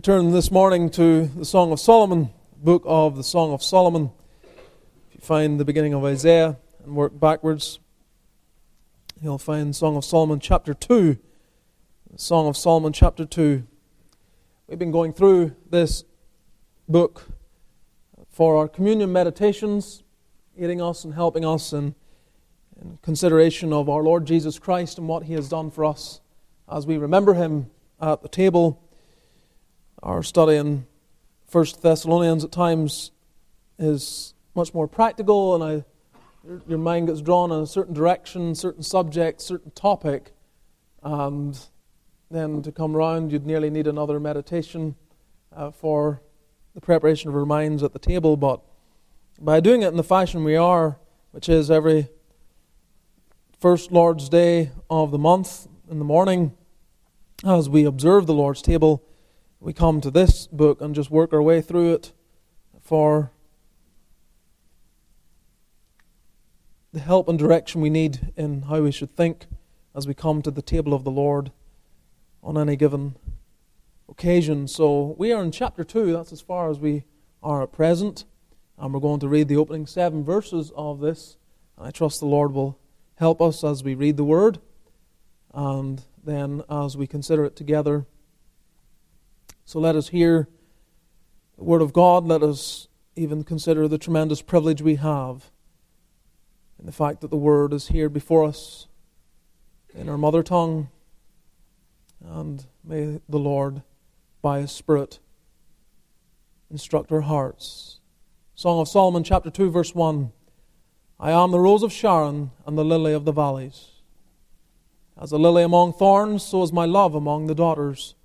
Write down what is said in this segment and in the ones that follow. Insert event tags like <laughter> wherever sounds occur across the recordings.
turn this morning to the Song of Solomon, book of the Song of Solomon. If you find the beginning of Isaiah and work backwards, you'll find Song of Solomon chapter 2. Song of Solomon chapter 2. We've been going through this book for our communion meditations, aiding us and helping us in, in consideration of our Lord Jesus Christ and what He has done for us as we remember Him at the table our study in First Thessalonians at times is much more practical, and I, your, mind gets drawn in a certain direction, certain subject, certain topic, and then to come round, you'd nearly need another meditation uh, for the preparation of our minds at the table. But by doing it in the fashion we are, which is every first Lord's Day of the month in the morning, as we observe the Lord's table, we come to this book and just work our way through it for the help and direction we need in how we should think as we come to the table of the Lord on any given occasion. So we are in chapter 2, that's as far as we are at present. And we're going to read the opening seven verses of this. And I trust the Lord will help us as we read the word and then as we consider it together. So let us hear the Word of God. Let us even consider the tremendous privilege we have in the fact that the Word is here before us in our mother tongue. And may the Lord, by His Spirit, instruct our hearts. Song of Solomon, chapter 2, verse 1. I am the rose of Sharon and the lily of the valleys. As a lily among thorns, so is my love among the daughters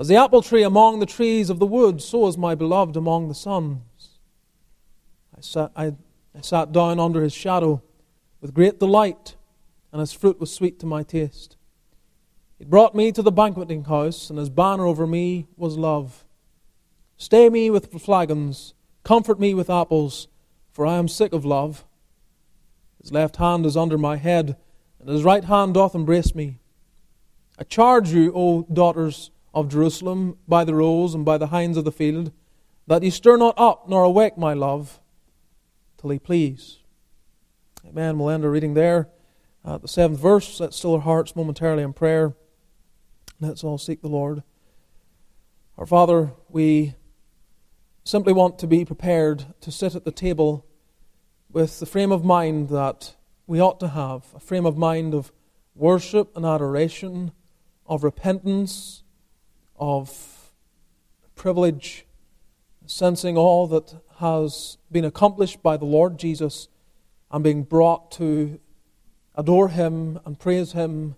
as the apple tree among the trees of the wood, so is my beloved among the sons. I sat, I, I sat down under his shadow with great delight, and his fruit was sweet to my taste. He brought me to the banqueting house, and his banner over me was love. Stay me with flagons, comfort me with apples, for I am sick of love. His left hand is under my head, and his right hand doth embrace me. I charge you, O daughters of Jerusalem by the rose and by the hinds of the field, that ye stir not up nor awake my love till he please. Amen. We'll end our reading there at the seventh verse. Let's still our hearts momentarily in prayer. Let's all seek the Lord. Our Father, we simply want to be prepared to sit at the table with the frame of mind that we ought to have a frame of mind of worship and adoration, of repentance of privilege, sensing all that has been accomplished by the Lord Jesus and being brought to adore Him and praise Him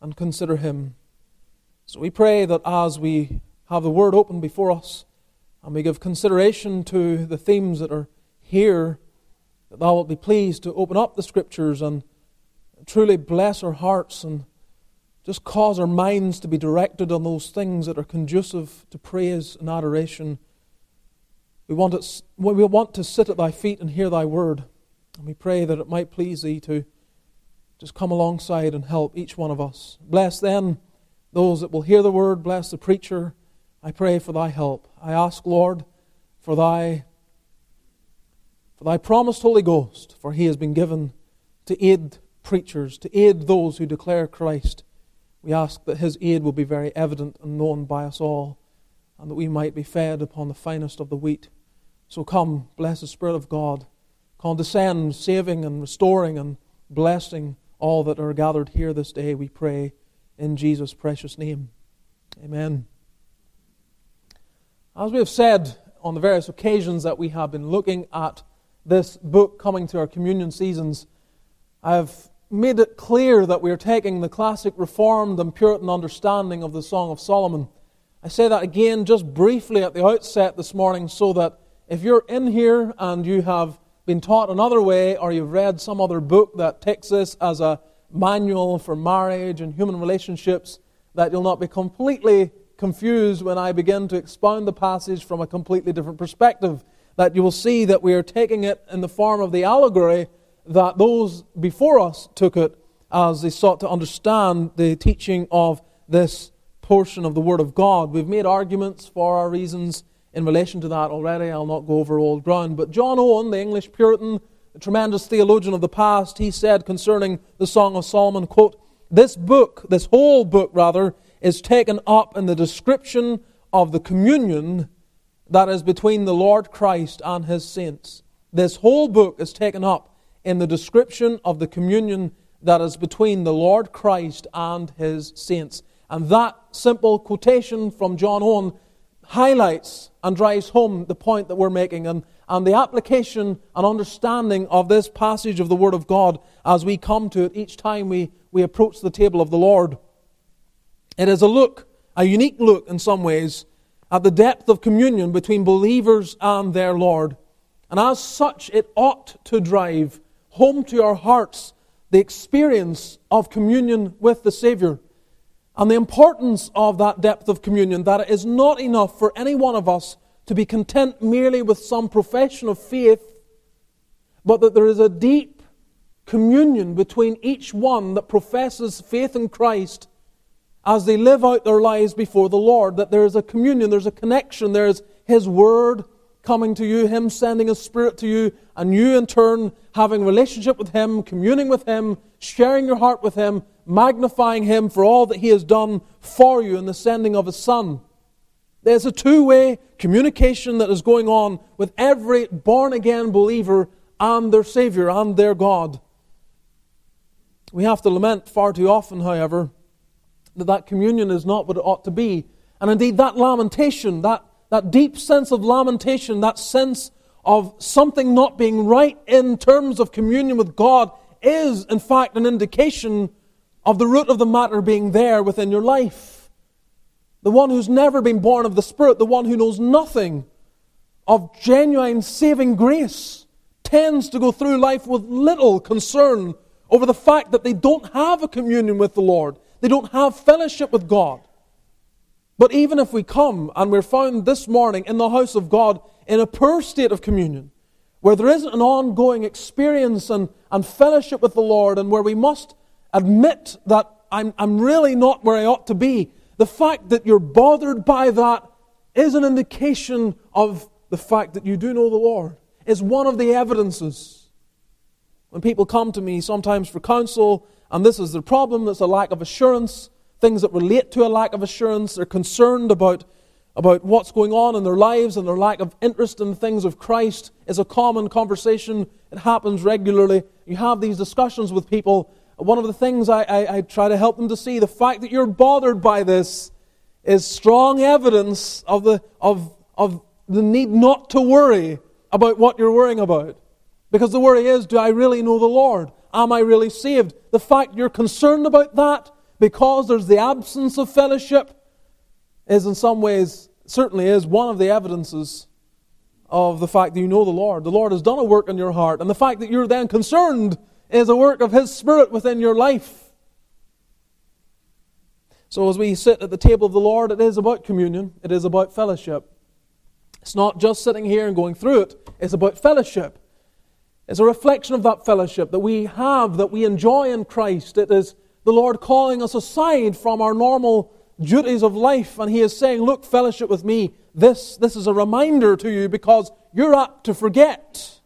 and consider Him. So we pray that as we have the Word open before us and we give consideration to the themes that are here, that Thou wilt be pleased to open up the Scriptures and truly bless our hearts and just cause our minds to be directed on those things that are conducive to praise and adoration. We want, it, we want to sit at thy feet and hear thy word. And we pray that it might please thee to just come alongside and help each one of us. Bless then those that will hear the word. Bless the preacher. I pray for thy help. I ask, Lord, for thy for thy promised Holy Ghost, for he has been given to aid preachers, to aid those who declare Christ we ask that His aid will be very evident and known by us all, and that we might be fed upon the finest of the wheat. So come, blessed Spirit of God, condescend, saving and restoring and blessing all that are gathered here this day, we pray, in Jesus' precious name. Amen. As we have said on the various occasions that we have been looking at this book coming to our communion seasons, I have made it clear that we are taking the classic Reformed and Puritan understanding of the Song of Solomon. I say that again just briefly at the outset this morning so that if you're in here and you have been taught another way or you've read some other book that takes this as a manual for marriage and human relationships, that you'll not be completely confused when I begin to expound the passage from a completely different perspective. That you will see that we are taking it in the form of the allegory that those before us took it as they sought to understand the teaching of this portion of the Word of God. We've made arguments for our reasons in relation to that already. I'll not go over old ground. But John Owen, the English Puritan, a tremendous theologian of the past, he said concerning the Song of Solomon, quote, This book, this whole book rather, is taken up in the description of the communion that is between the Lord Christ and his saints. This whole book is taken up in the description of the communion that is between the Lord Christ and his saints. And that simple quotation from John Owen highlights and drives home the point that we're making and, and the application and understanding of this passage of the Word of God as we come to it each time we, we approach the table of the Lord. It is a look, a unique look in some ways, at the depth of communion between believers and their Lord. And as such, it ought to drive home to our hearts the experience of communion with the Savior and the importance of that depth of communion, that it is not enough for any one of us to be content merely with some profession of faith, but that there is a deep communion between each one that professes faith in Christ as they live out their lives before the Lord, that there is a communion, there's a connection, there's His Word coming to you, Him sending His Spirit to you, and you in turn having relationship with Him, communing with Him, sharing your heart with Him, magnifying Him for all that He has done for you in the sending of His Son. There's a two way communication that is going on with every born again believer and their Savior and their God. We have to lament far too often, however, that that communion is not what it ought to be. And indeed, that lamentation, that, that deep sense of lamentation, that sense of something not being right in terms of communion with God, is in fact an indication of the root of the matter being there within your life. The one who's never been born of the Spirit, the one who knows nothing of genuine saving grace, tends to go through life with little concern over the fact that they don't have a communion with the Lord. They don't have fellowship with God. But even if we come and we're found this morning in the house of God in a poor state of communion, where there isn't an ongoing experience and, and fellowship with the Lord, and where we must admit that I'm, I'm really not where I ought to be, the fact that you're bothered by that is an indication of the fact that you do know the Lord. Is one of the evidences. When people come to me sometimes for counsel, and this is the problem, that's a lack of assurance, things that relate to a lack of assurance, they're concerned about, about what's going on in their lives and their lack of interest in things of Christ is a common conversation. It happens regularly. You have these discussions with people, one of the things I, I, I, try to help them to see, the fact that you're bothered by this is strong evidence of the, of, of the need not to worry about what you're worrying about. Because the worry is, do I really know the Lord? Am I really saved? The fact you're concerned about that because there's the absence of fellowship is in some ways, certainly is one of the evidences of the fact that you know the Lord. The Lord has done a work in your heart. And the fact that you're then concerned is a work of His Spirit within your life. So, as we sit at the table of the Lord, it is about communion, it is about fellowship. It's not just sitting here and going through it, it's about fellowship. It's a reflection of that fellowship that we have, that we enjoy in Christ. It is the Lord calling us aside from our normal duties of life, and He is saying, Look, fellowship with me. This, this is a reminder to you because you're apt to forget.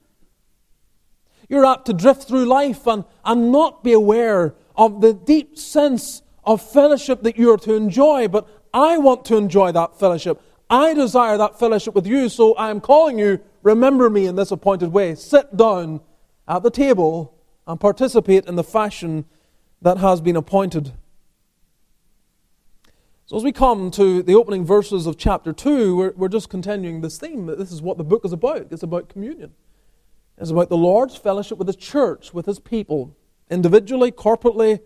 You're apt to drift through life and, and not be aware of the deep sense of fellowship that you're to enjoy. But I want to enjoy that fellowship. I desire that fellowship with you, so I am calling you, remember me in this appointed way. Sit down at the table and participate in the fashion that has been appointed. So, as we come to the opening verses of chapter 2, we're, we're just continuing this theme. that This is what the book is about. It's about communion. It's about the Lord's fellowship with His church, with his people, individually, corporately.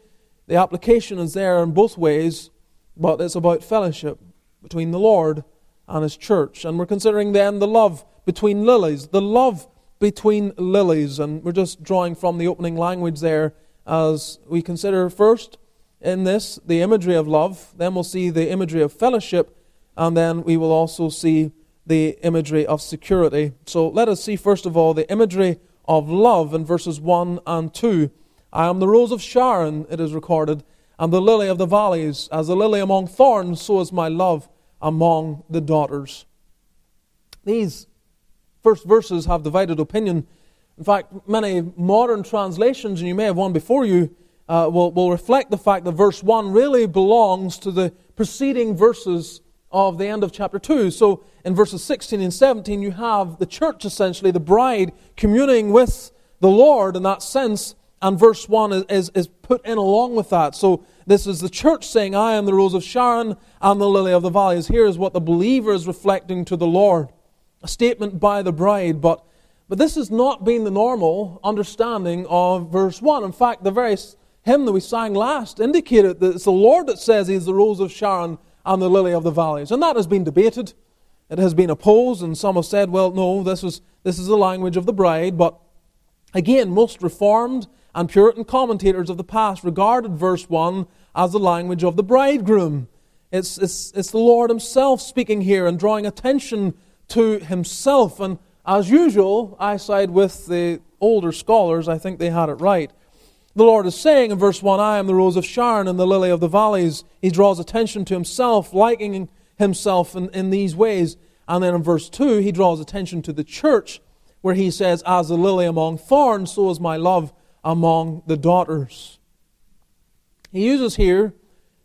The application is there in both ways, but it's about fellowship between the Lord and his church. And we're considering then the love between lilies, the love between lilies. And we're just drawing from the opening language there as we consider first in this the imagery of love, then we'll see the imagery of fellowship, and then we will also see the imagery of security. So let us see, first of all, the imagery of love in verses 1 and 2. I am the rose of Sharon, it is recorded, and the lily of the valleys. As the lily among thorns, so is my love among the daughters. These first verses have divided opinion. In fact, many modern translations, and you may have one before you, uh, will, will reflect the fact that verse 1 really belongs to the preceding verses of the end of chapter 2. So in verses 16 and 17, you have the church essentially, the bride, communing with the Lord in that sense. And verse 1 is, is, is, put in along with that. So this is the church saying, I am the rose of Sharon and the lily of the valleys. Here is what the believer is reflecting to the Lord. A statement by the bride, but, but this has not been the normal understanding of verse 1. In fact, the very hymn that we sang last indicated that it's the Lord that says He's the rose of Sharon and the lily of the valleys. And that has been debated. It has been opposed, and some have said, well, no, this, was, this is the language of the bride. But again, most Reformed and Puritan commentators of the past regarded verse 1 as the language of the bridegroom. It's, it's, it's the Lord Himself speaking here and drawing attention to Himself. And as usual, I side with the older scholars. I think they had it right. The Lord is saying in verse 1 I am the rose of Sharon and the lily of the valleys. He draws attention to Himself, likening Himself in, in these ways. And then in verse 2, He draws attention to the church, where He says, As the lily among thorns, so is my love among the daughters. He uses here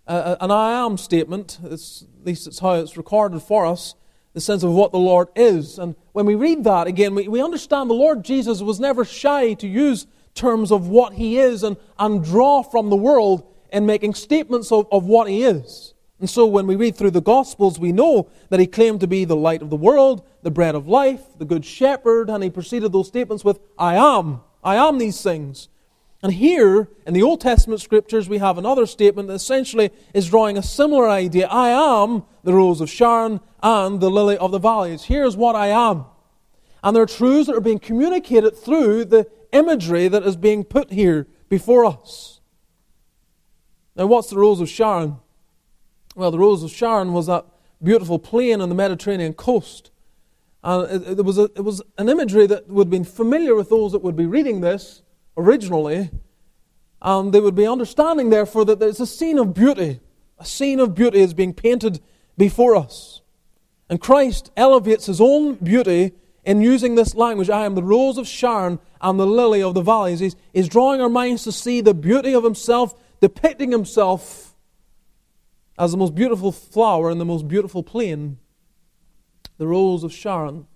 uh, an I am statement, it's, at least it's how it's recorded for us, the sense of what the Lord is. And when we read that again, we, we understand the Lord Jesus was never shy to use terms of what He is and, and draw from the world in making statements of, of what He is. And so when we read through the Gospels, we know that He claimed to be the light of the world, the bread of life, the good shepherd, and He preceded those statements with, I am. I am these things. And here, in the Old Testament scriptures, we have another statement that essentially is drawing a similar idea. I am the rose of Sharon and the lily of the valleys. Here's what I am. And there are truths that are being communicated through the imagery that is being put here before us. Now, what's the rose of Sharon? Well, the rose of Sharon was that beautiful plain on the Mediterranean coast. And it, it, was a, it was an imagery that would have been familiar with those that would be reading this originally, and they would be understanding, therefore, that there's a scene of beauty. A scene of beauty is being painted before us. And Christ elevates his own beauty in using this language I am the rose of Sharon and the lily of the valleys. He's, he's drawing our minds to see the beauty of himself, depicting himself as the most beautiful flower in the most beautiful plain, the rose of Sharon.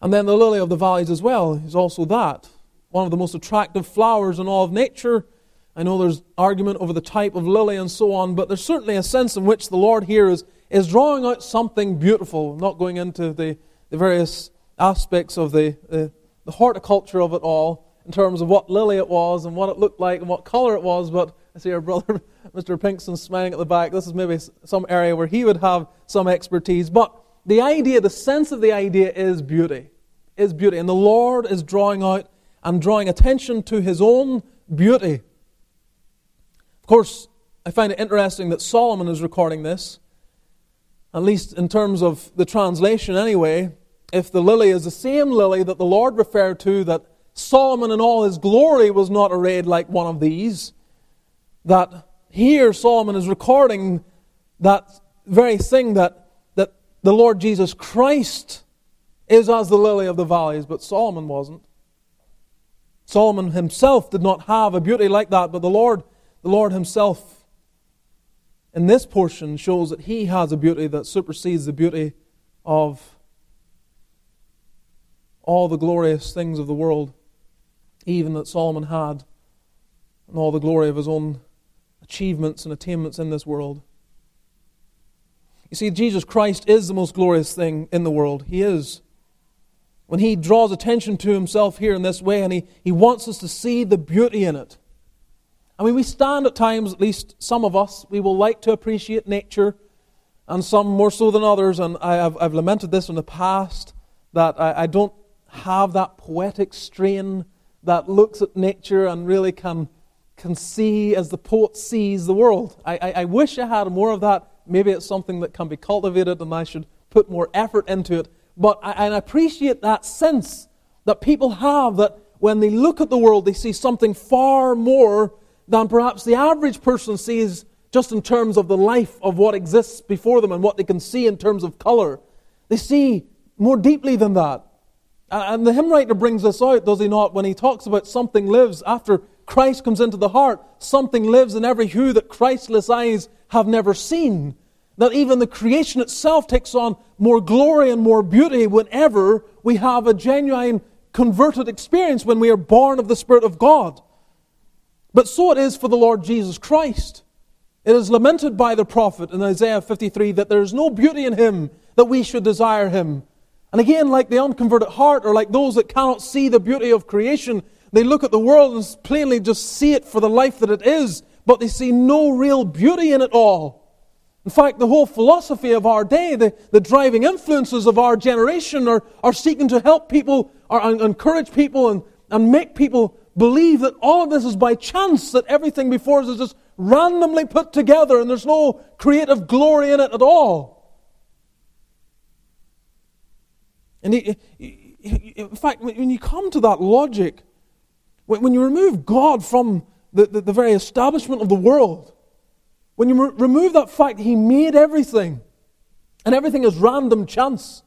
And then the lily of the valleys as well is also that one of the most attractive flowers in all of nature. I know there's argument over the type of lily and so on, but there's certainly a sense in which the Lord here is, is drawing out something beautiful, not going into the, the various aspects of the, the, the horticulture of it all in terms of what lily it was and what it looked like and what color it was, but I see our brother, <laughs> Mr. Pinkston, smiling at the back. This is maybe some area where he would have some expertise. But the idea, the sense of the idea is beauty. Is beauty. And the Lord is drawing out and drawing attention to his own beauty. Of course, I find it interesting that Solomon is recording this, at least in terms of the translation anyway. If the lily is the same lily that the Lord referred to, that Solomon in all his glory was not arrayed like one of these, that here Solomon is recording that very thing that, that the Lord Jesus Christ is as the lily of the valleys, but Solomon wasn't. Solomon himself did not have a beauty like that, but the Lord, the Lord himself in this portion shows that he has a beauty that supersedes the beauty of all the glorious things of the world, even that Solomon had, and all the glory of his own achievements and attainments in this world. You see, Jesus Christ is the most glorious thing in the world. He is when he draws attention to himself here in this way and he, he wants us to see the beauty in it. I mean, we stand at times, at least some of us, we will like to appreciate nature, and some more so than others. And I have, I've lamented this in the past that I, I don't have that poetic strain that looks at nature and really can, can see as the poet sees the world. I, I, I wish I had more of that. Maybe it's something that can be cultivated and I should put more effort into it. But I, I appreciate that sense that people have that when they look at the world, they see something far more than perhaps the average person sees just in terms of the life of what exists before them and what they can see in terms of color. They see more deeply than that. And the hymn writer brings this out, does he not, when he talks about something lives after Christ comes into the heart, something lives in every hue that Christless eyes have never seen. That even the creation itself takes on more glory and more beauty whenever we have a genuine converted experience when we are born of the Spirit of God. But so it is for the Lord Jesus Christ. It is lamented by the prophet in Isaiah 53 that there is no beauty in him that we should desire him. And again, like the unconverted heart, or like those that cannot see the beauty of creation, they look at the world and plainly just see it for the life that it is, but they see no real beauty in it all. In fact, the whole philosophy of our day, the, the driving influences of our generation are, are seeking to help people, or encourage people, and, and make people believe that all of this is by chance, that everything before us is just randomly put together and there's no creative glory in it at all. And in fact, when you come to that logic, when you remove God from the, the, the very establishment of the world, when you re- remove that fact He made everything and everything is random chance,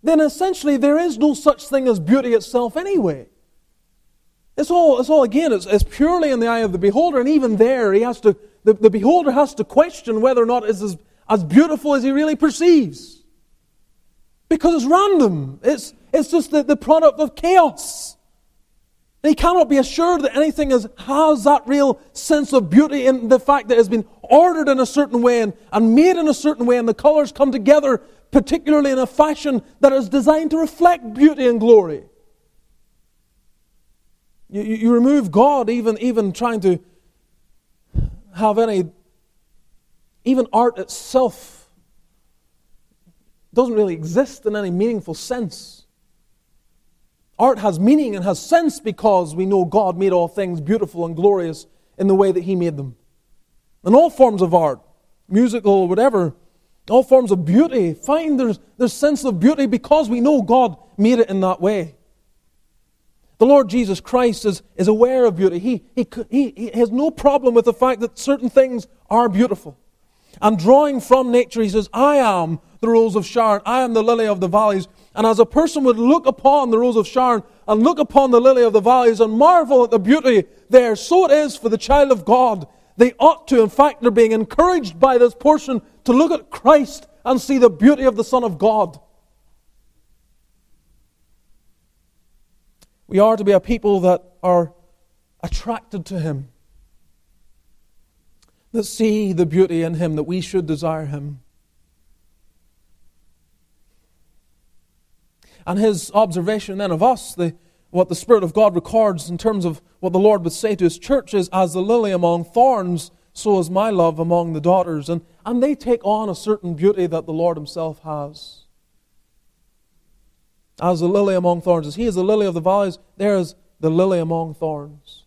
then essentially there is no such thing as beauty itself anyway. It's all, it's all again, it's, it's purely in the eye of the beholder, and even there, he has to, the, the beholder has to question whether or not it's as, as beautiful as he really perceives. Because it's random. It's, it's just the, the product of chaos. He cannot be assured that anything is, has that real sense of beauty in the fact that it has been ordered in a certain way and, and made in a certain way, and the colors come together, particularly in a fashion that is designed to reflect beauty and glory. You, you remove God, even, even trying to have any, even art itself doesn't really exist in any meaningful sense. Art has meaning and has sense because we know God made all things beautiful and glorious in the way that He made them. And all forms of art, musical, or whatever, all forms of beauty, find there's, there's sense of beauty because we know God made it in that way. The Lord Jesus Christ is, is aware of beauty. He, he, he, he has no problem with the fact that certain things are beautiful. And drawing from nature, he says, I am the rose of Sharon. I am the lily of the valleys. And as a person would look upon the rose of Sharon and look upon the lily of the valleys and marvel at the beauty there, so it is for the child of God. They ought to, in fact, they're being encouraged by this portion to look at Christ and see the beauty of the Son of God. We are to be a people that are attracted to Him, that see the beauty in Him, that we should desire Him. And his observation then of us, the, what the Spirit of God records in terms of what the Lord would say to his church is, as the lily among thorns, so is my love among the daughters. And, and they take on a certain beauty that the Lord himself has as the lily among thorns. As he is the lily of the valleys, there is the lily among thorns.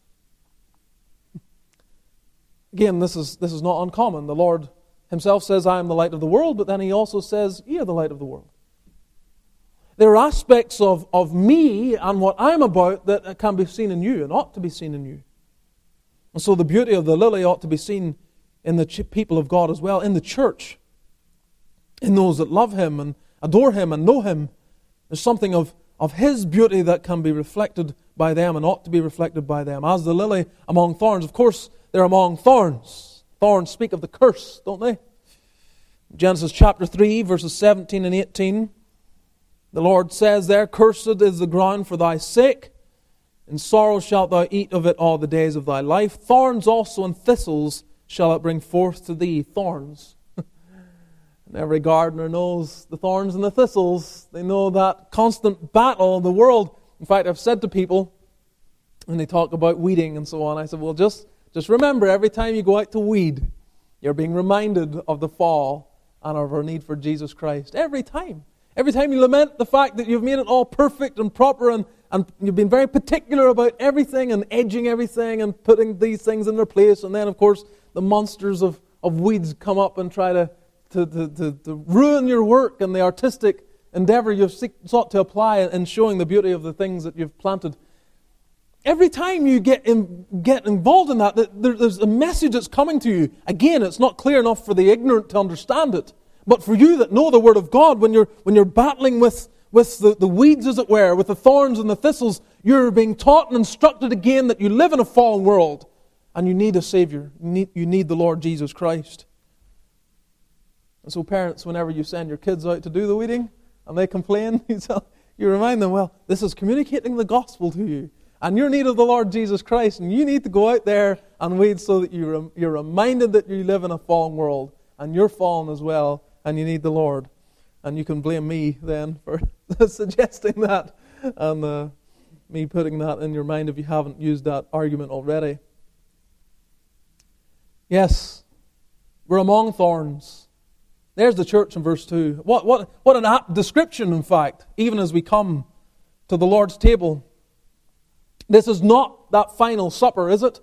Again, this is, this is not uncommon. The Lord himself says, I am the light of the world, but then he also says, Ye are the light of the world. There are aspects of, of me and what I'm about that can be seen in you and ought to be seen in you. And so the beauty of the lily ought to be seen in the people of God as well, in the church, in those that love him and adore him and know him there's something of, of His beauty that can be reflected by them and ought to be reflected by them. As the lily among thorns. Of course, they're among thorns. Thorns speak of the curse, don't they? Genesis chapter 3, verses 17 and 18. The Lord says there, Cursed is the ground for thy sake, and sorrow shalt thou eat of it all the days of thy life. Thorns also and thistles shall it bring forth to thee. Thorns. <laughs> And every gardener knows the thorns and the thistles. They know that constant battle in the world. In fact, I've said to people, when they talk about weeding and so on, I said, well, just, just remember every time you go out to weed, you're being reminded of the fall and of our need for Jesus Christ. Every time. Every time you lament the fact that you've made it all perfect and proper and, and you've been very particular about everything and edging everything and putting these things in their place, and then, of course, the monsters of, of weeds come up and try to to, to, to, to ruin your work and the artistic endeavor you've sought to apply in showing the beauty of the things that you've planted. Every time you get, in, get involved in that, there, there's a message that's coming to you. Again, it's not clear enough for the ignorant to understand it. But for you that know the Word of God, when you're, when you're battling with, with the, the weeds, as it were, with the thorns and the thistles, you're being taught and instructed again that you live in a fallen world and you need a Savior. You need, you need the Lord Jesus Christ. And so, parents, whenever you send your kids out to do the weeding and they complain, <laughs> you, tell, you remind them, well, this is communicating the gospel to you. And you're in need of the Lord Jesus Christ, and you need to go out there and weed so that you you're reminded that you live in a fallen world, and you're fallen as well, and you need the Lord. And you can blame me then for <laughs> suggesting that and uh, me putting that in your mind if you haven't used that argument already. Yes, we're among thorns. There's the church in verse 2. What, what, what an apt description, in fact, even as we come to the Lord's table. This is not that final supper, is it?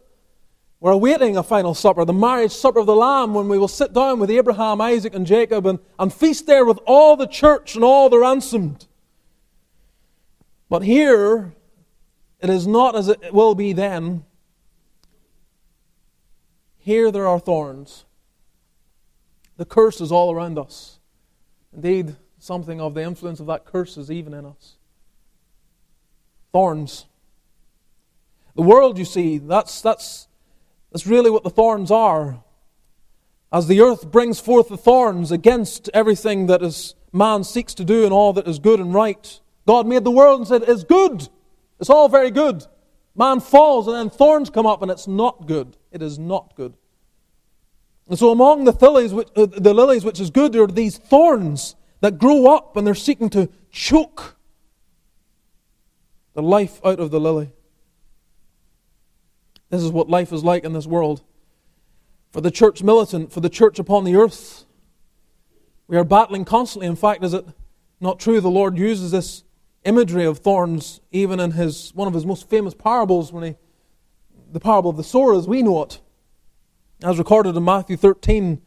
We're awaiting a final supper, the marriage supper of the Lamb, when we will sit down with Abraham, Isaac, and Jacob and, and feast there with all the church and all the ransomed. But here, it is not as it will be then. Here there are thorns. The curse is all around us. Indeed, something of the influence of that curse is even in us. Thorns. The world, you see, that's, that's that's really what the thorns are. As the earth brings forth the thorns against everything that is man seeks to do and all that is good and right, God made the world and said, It's good. It's all very good. Man falls and then thorns come up and it's not good. It is not good. And so among the lilies, which, uh, the lilies, which is good, there are these thorns that grow up and they're seeking to choke the life out of the lily. This is what life is like in this world. For the church militant, for the church upon the earth, we are battling constantly. In fact, is it not true the Lord uses this imagery of thorns even in his one of his most famous parables when he the parable of the sower as we know it, as recorded in Matthew 13,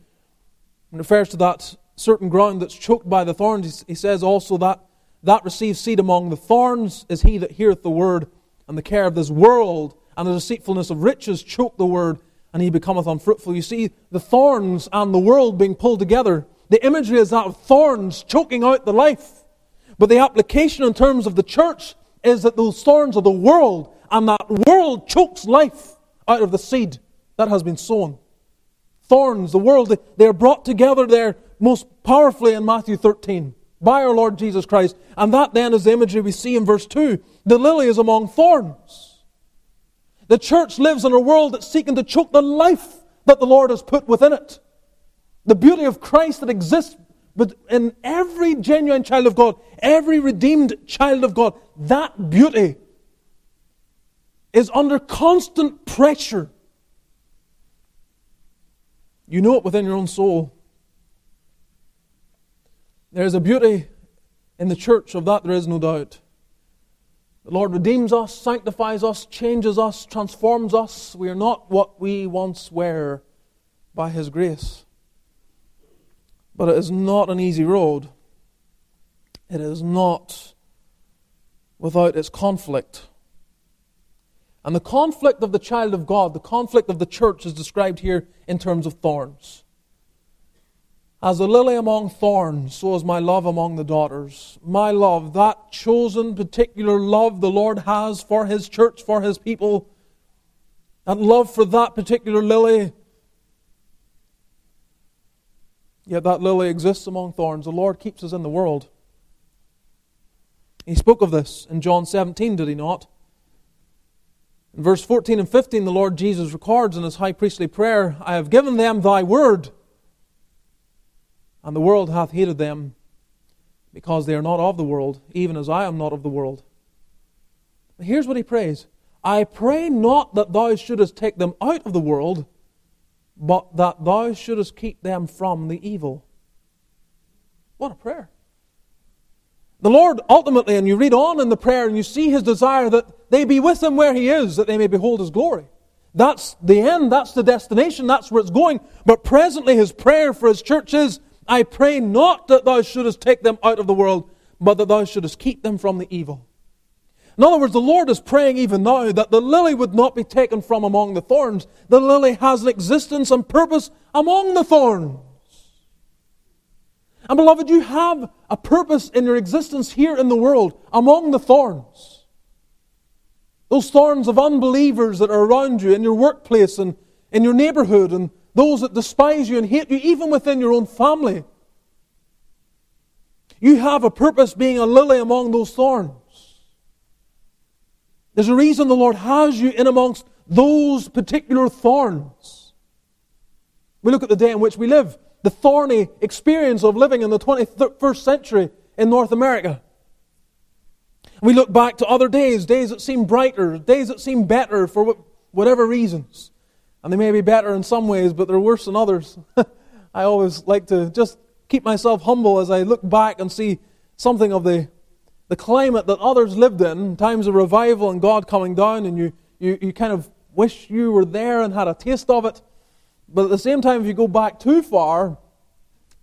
when refers to that certain ground that's choked by the thorns, he says also that that receives seed among the thorns is he that heareth the word, and the care of this world and the deceitfulness of riches choke the word, and he becometh unfruitful. You see, the thorns and the world being pulled together. The imagery is that of thorns choking out the life. But the application in terms of the church is that those thorns are the world, and that world chokes life out of the seed that has been sown. Thorns, the world, they are brought together there most powerfully in Matthew 13 by our Lord Jesus Christ. And that then is the imagery we see in verse 2. The lily is among thorns. The church lives in a world that's seeking to choke the life that the Lord has put within it. The beauty of Christ that exists in every genuine child of God, every redeemed child of God, that beauty is under constant pressure. You know it within your own soul. There is a beauty in the church, of that there is no doubt. The Lord redeems us, sanctifies us, changes us, transforms us. We are not what we once were by His grace. But it is not an easy road. It is not without its conflict. And the conflict of the child of God, the conflict of the church, is described here in terms of thorns. As a lily among thorns, so is my love among the daughters. My love, that chosen particular love the Lord has for His church, for His people, and love for that particular lily. Yet that lily exists among thorns. The Lord keeps us in the world. He spoke of this in John 17, did he not? In verse 14 and 15, the Lord Jesus records in his high priestly prayer, I have given them thy word and the world hath hated them, because they are not of the world, even as I am not of the world. But here's what he prays I pray not that thou shouldest take them out of the world, but that thou shouldest keep them from the evil. What a prayer. The Lord ultimately, and you read on in the prayer and you see his desire that they be with him where he is, that they may behold his glory. That's the end, that's the destination, that's where it's going. But presently, his prayer for his church is I pray not that thou shouldest take them out of the world, but that thou shouldest keep them from the evil. In other words, the Lord is praying even now that the lily would not be taken from among the thorns. The lily has an existence and purpose among the thorns. And beloved, you have a purpose in your existence here in the world among the thorns. Those thorns of unbelievers that are around you in your workplace and in your neighborhood and those that despise you and hate you, even within your own family. You have a purpose being a lily among those thorns. There's a reason the Lord has you in amongst those particular thorns. We look at the day in which we live, the thorny experience of living in the 21st century in North America. We look back to other days, days that seem brighter, days that seem better for whatever reasons. And they may be better in some ways, but they're worse in others. <laughs> I always like to just keep myself humble as I look back and see something of the the climate that others lived in, times of revival and God coming down, and you, you, you kind of wish you were there and had a taste of it. But at the same time, if you go back too far,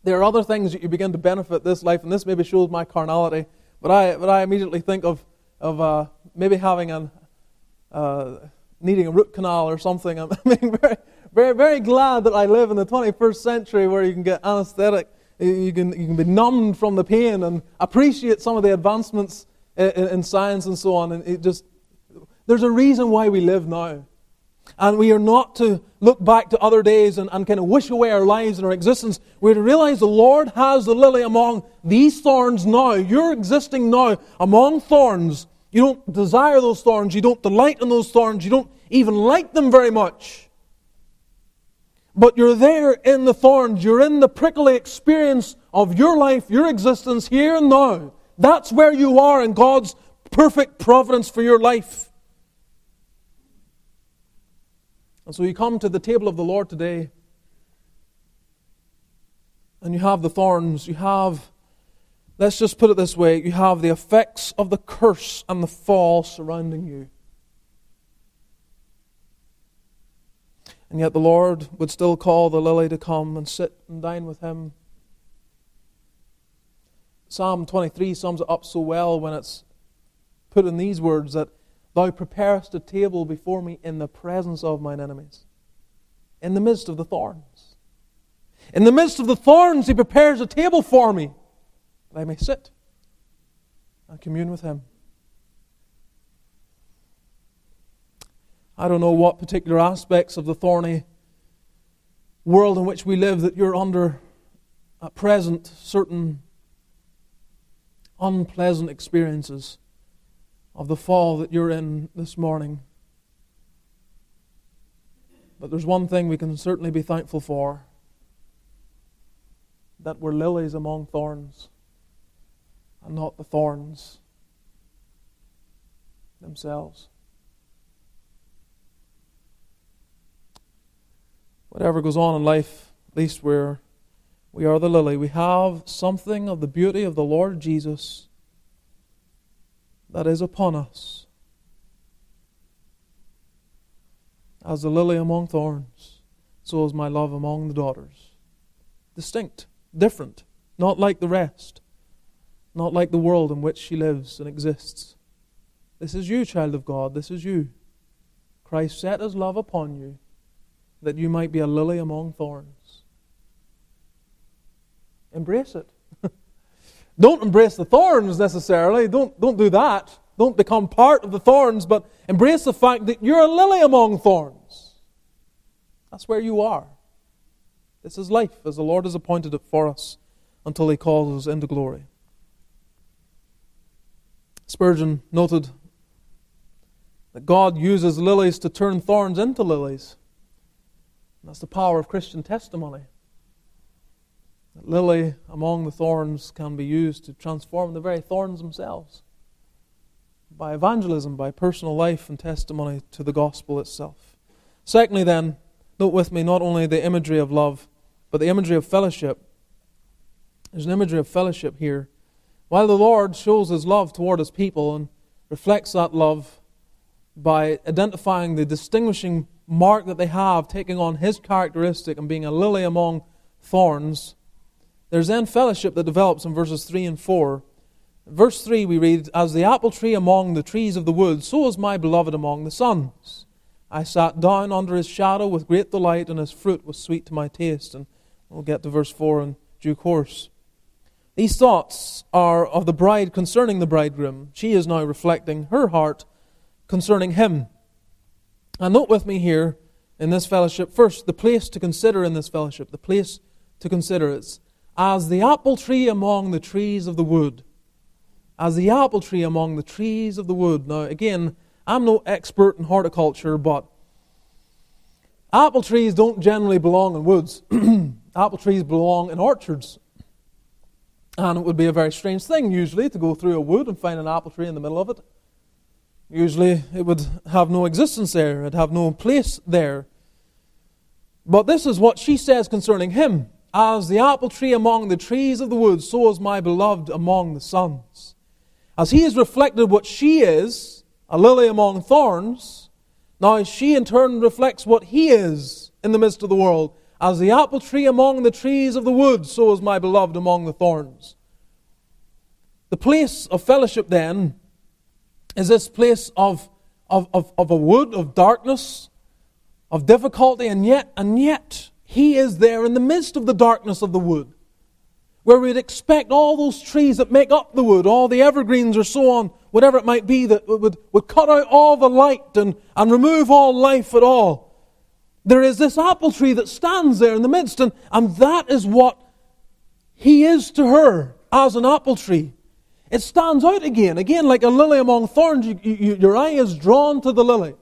there are other things that you begin to benefit this life, and this maybe shows my carnality. But I, but I immediately think of, of uh, maybe having an, uh, needing a root canal or something. <laughs> I'm very, very, very glad that I live in the 21st century where you can get anesthetic you can, you can be numbed from the pain and appreciate some of the advancements in, in science and so on. And it just, there's a reason why we live now. And we are not to look back to other days and, and kind of wish away our lives and our existence. We're to realize the Lord has the lily among these thorns now. You're existing now among thorns. You don't desire those thorns. You don't delight in those thorns. You don't even like them very much. But you're there in the thorns. You're in the prickly experience of your life, your existence here and now. That's where you are in God's perfect providence for your life. And so you come to the table of the Lord today, and you have the thorns. You have, let's just put it this way, you have the effects of the curse and the fall surrounding you. And yet the Lord would still call the lily to come and sit and dine with him. Psalm 23 sums it up so well when it's put in these words that Thou preparest a table before me in the presence of mine enemies, in the midst of the thorns. In the midst of the thorns, He prepares a table for me that I may sit and commune with Him. I don't know what particular aspects of the thorny world in which we live that you're under at present, certain unpleasant experiences of the fall that you're in this morning. But there's one thing we can certainly be thankful for that we're lilies among thorns and not the thorns themselves. whatever goes on in life, at least we're, we are the lily. We have something of the beauty of the Lord Jesus that is upon us. As the lily among thorns, so is my love among the daughters. Distinct, different, not like the rest, not like the world in which she lives and exists. This is you, child of God, this is you. Christ set his love upon you that you might be a lily among thorns. Embrace it. <laughs> don't embrace the thorns necessarily. Don't, don't do that. Don't become part of the thorns, but embrace the fact that you're a lily among thorns. That's where you are. This is life as the Lord has appointed it for us until He calls us into glory. Spurgeon noted that God uses lilies to turn thorns into lilies. That's the power of Christian testimony. That lily among the thorns can be used to transform the very thorns themselves by evangelism, by personal life and testimony to the gospel itself. Secondly, then, note with me not only the imagery of love, but the imagery of fellowship. There's an imagery of fellowship here. While the Lord shows his love toward his people and reflects that love by identifying the distinguishing mark that they have, taking on his characteristic and being a lily among thorns, there's then fellowship that develops in verses 3 and 4. Verse 3 we read, As the apple tree among the trees of the wood, so is my beloved among the sons. I sat down under his shadow with great delight, and his fruit was sweet to my taste. And we'll get to verse 4 in due course. These thoughts are of the bride concerning the bridegroom. She is now reflecting her heart concerning him. And note with me here in this fellowship, first, the place to consider in this fellowship, the place to consider is as the apple tree among the trees of the wood. As the apple tree among the trees of the wood. Now, again, I'm no expert in horticulture, but apple trees don't generally belong in woods. <clears throat> apple trees belong in orchards. And it would be a very strange thing, usually, to go through a wood and find an apple tree in the middle of it. Usually, it would have no existence there, it'd have no place there. But this is what she says concerning him As the apple tree among the trees of the wood, so is my beloved among the sons. As he has reflected what she is, a lily among thorns, now she in turn reflects what he is in the midst of the world, as the apple tree among the trees of the wood, so is my beloved among the thorns. The place of fellowship, then, is this place of, of, of, of a wood, of darkness, of difficulty, and yet, and yet, he is there in the midst of the darkness of the wood, where we'd expect all those trees that make up the wood, all the evergreens or so on, whatever it might be, that would, would cut out all the light and, and remove all life at all there is this apple tree that stands there in the midst, and, and that is what he is to her as an apple tree. It stands out again, again like a lily among thorns. You, you, your eye is drawn to the lily.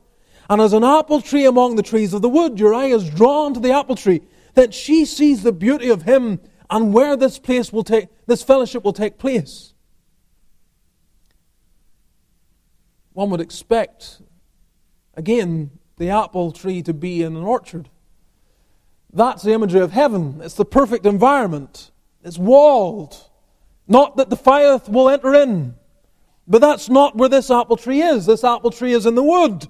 And as an apple tree among the trees of the wood, your eye is drawn to the apple tree. That she sees the beauty of him and where this place will take, this fellowship will take place. One would expect, again, the apple tree to be in an orchard. That's the imagery of heaven. It's the perfect environment. It's walled. Not that the fire will enter in. But that's not where this apple tree is. This apple tree is in the wood.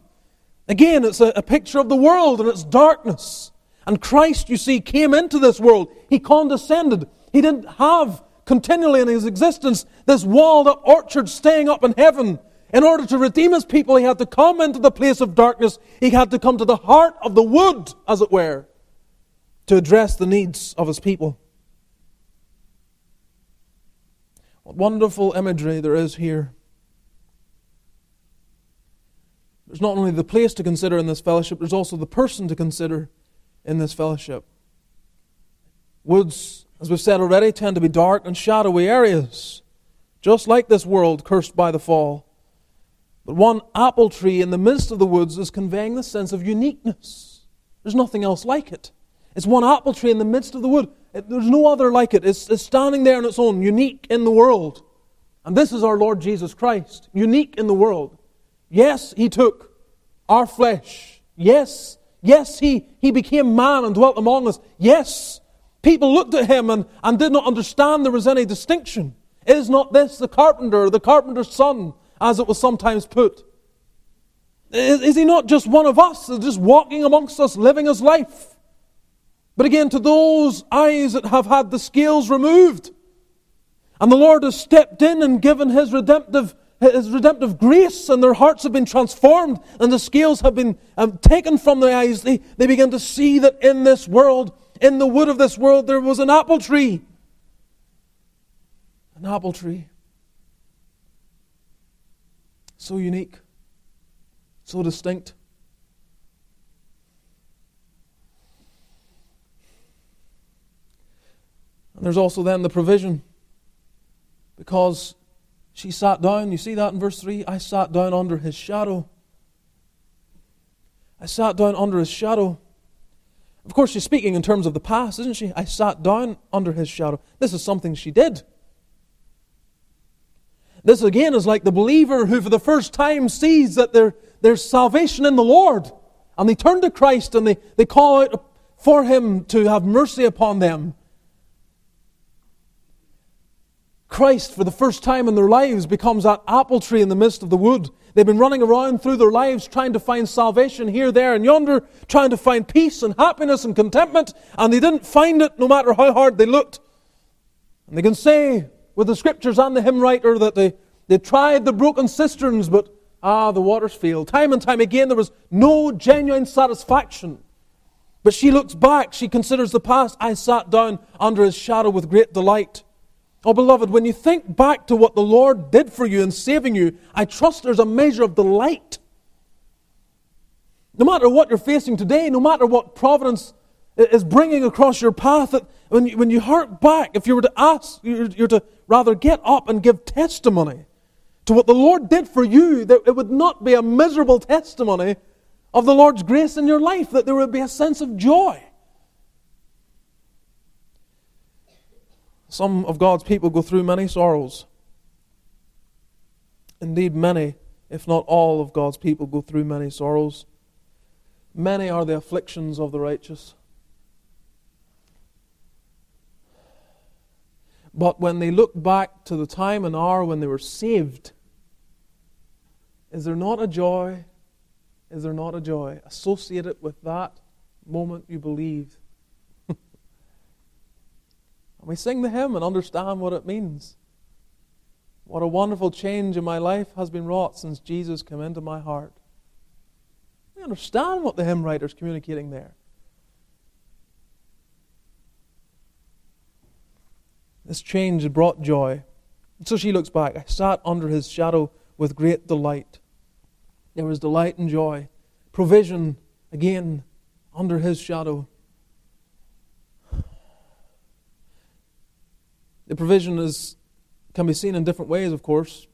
Again, it's a, a picture of the world and its darkness. And Christ, you see, came into this world. He condescended. He didn't have continually in his existence this walled up orchard staying up in heaven in order to redeem his people, he had to come into the place of darkness. He had to come to the heart of the wood, as it were, to address the needs of his people. What wonderful imagery there is here. There's not only the place to consider in this fellowship, there's also the person to consider in this fellowship. Woods, as we've said already, tend to be dark and shadowy areas, just like this world cursed by the fall. But one apple tree in the midst of the woods is conveying the sense of uniqueness. There's nothing else like it. It's one apple tree in the midst of the wood. It, there's no other like it. It's, it's standing there on its own, unique in the world. And this is our Lord Jesus Christ, unique in the world. Yes, He took our flesh. Yes, yes, He, he became man and dwelt among us. Yes, people looked at Him and, and did not understand there was any distinction. Is not this the carpenter, the carpenter's son, as it was sometimes put. Is, is he not just one of us, just walking amongst us, living his life? But again, to those eyes that have had the scales removed, and the Lord has stepped in and given his redemptive, his redemptive grace, and their hearts have been transformed, and the scales have been um, taken from their eyes, they, they begin to see that in this world, in the wood of this world, there was an apple tree. An apple tree. So unique, so distinct. And there's also then the provision. Because she sat down, you see that in verse 3? I sat down under his shadow. I sat down under his shadow. Of course, she's speaking in terms of the past, isn't she? I sat down under his shadow. This is something she did. This again is like the believer who, for the first time, sees that there, there's salvation in the Lord. And they turn to Christ and they, they call out for Him to have mercy upon them. Christ, for the first time in their lives, becomes that apple tree in the midst of the wood. They've been running around through their lives trying to find salvation here, there, and yonder, trying to find peace and happiness and contentment, and they didn't find it no matter how hard they looked. And they can say, with the scriptures and the hymn writer that they, they tried the broken cisterns, but ah, the waters failed. Time and time again, there was no genuine satisfaction. But she looks back, she considers the past. I sat down under his shadow with great delight. Oh, beloved, when you think back to what the Lord did for you in saving you, I trust there's a measure of delight. No matter what you're facing today, no matter what providence is bringing across your path, that when you, when you hark back, if you were to ask, you're, you're to rather get up and give testimony to what the Lord did for you, that it would not be a miserable testimony of the Lord's grace in your life, that there would be a sense of joy. Some of God's people go through many sorrows. Indeed, many, if not all, of God's people go through many sorrows. Many are the afflictions of the righteous. But when they look back to the time and hour when they were saved, is there not a joy? Is there not a joy associated with that moment you believed? <laughs> and we sing the hymn and understand what it means. What a wonderful change in my life has been wrought since Jesus came into my heart. We understand what the hymn writer is communicating there. This change brought joy. And so she looks back. I sat under his shadow with great delight. There was delight and joy, provision again under his shadow. The provision is, can be seen in different ways, of course.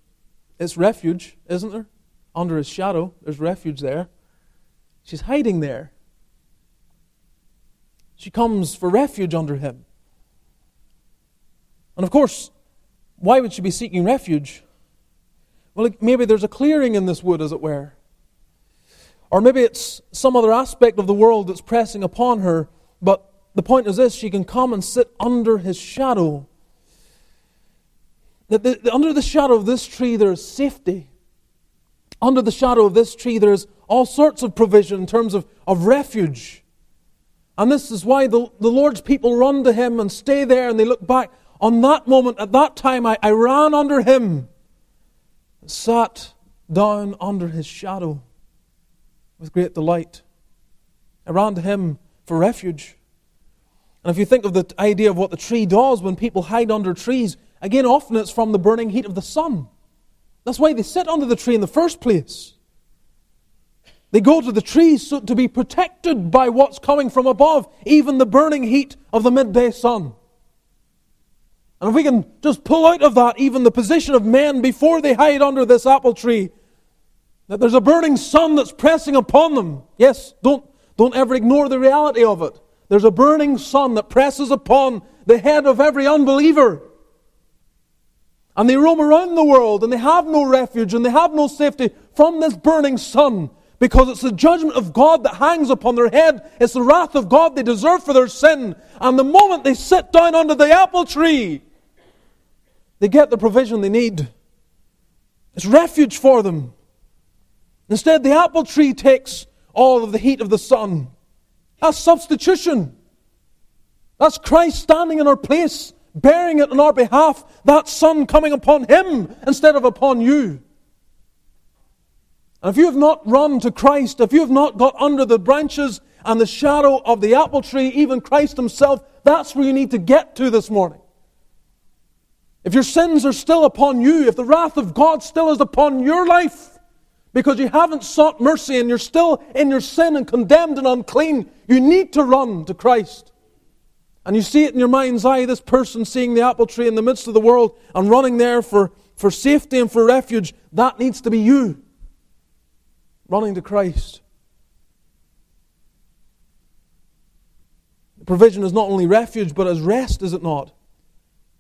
It's refuge, isn't there? Under his shadow, there's refuge there. She's hiding there. She comes for refuge under him. And of course, why would she be seeking refuge? Well, maybe there's a clearing in this wood, as it were. Or maybe it's some other aspect of the world that's pressing upon her. But the point is this she can come and sit under his shadow. That the, the, under the shadow of this tree, there is safety. Under the shadow of this tree, there's all sorts of provision in terms of, of refuge. And this is why the, the Lord's people run to him and stay there and they look back. On that moment, at that time, I, I ran under him sat down under his shadow with great delight. I ran to him for refuge. And if you think of the idea of what the tree does when people hide under trees, again, often it's from the burning heat of the sun. That's why they sit under the tree in the first place. They go to the trees so to be protected by what's coming from above, even the burning heat of the midday sun. And if we can just pull out of that even the position of men before they hide under this apple tree, that there's a burning sun that's pressing upon them. Yes, don't, don't ever ignore the reality of it. There's a burning sun that presses upon the head of every unbeliever. And they roam around the world and they have no refuge and they have no safety from this burning sun because it's the judgment of God that hangs upon their head. It's the wrath of God they deserve for their sin. And the moment they sit down under the apple tree, they get the provision they need. It's refuge for them. Instead, the apple tree takes all of the heat of the sun. That's substitution. That's Christ standing in our place, bearing it on our behalf, that sun coming upon him instead of upon you. And if you have not run to Christ, if you have not got under the branches and the shadow of the apple tree, even Christ himself, that's where you need to get to this morning. If your sins are still upon you, if the wrath of God still is upon your life, because you haven't sought mercy and you're still in your sin and condemned and unclean, you need to run to Christ. And you see it in your mind's eye, this person seeing the apple tree in the midst of the world and running there for, for safety and for refuge. That needs to be you. Running to Christ. Provision is not only refuge, but as rest, is it not?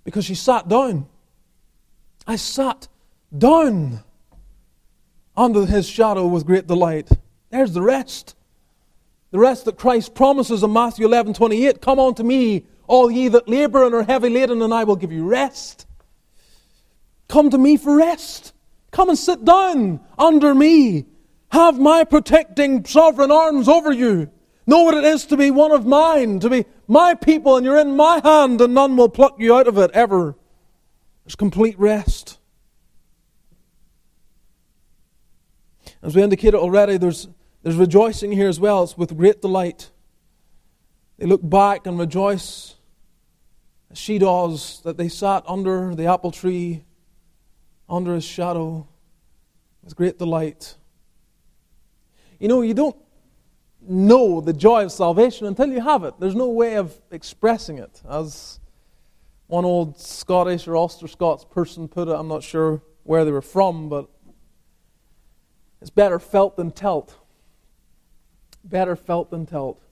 Because she sat down. I sat down under his shadow with great delight. There's the rest. The rest that Christ promises in Matthew 11 28. Come unto me, all ye that labor and are heavy laden, and I will give you rest. Come to me for rest. Come and sit down under me. Have my protecting sovereign arms over you. Know what it is to be one of mine, to be my people, and you're in my hand, and none will pluck you out of it ever. There's complete rest. As we indicated already, there's, there's rejoicing here as well. It's with great delight. They look back and rejoice as she does that they sat under the apple tree, under his shadow, with great delight. You know, you don't know the joy of salvation until you have it. There's no way of expressing it. As one old Scottish or Ulster Scots person put it, I'm not sure where they were from, but it's better felt than telt. Better felt than telt.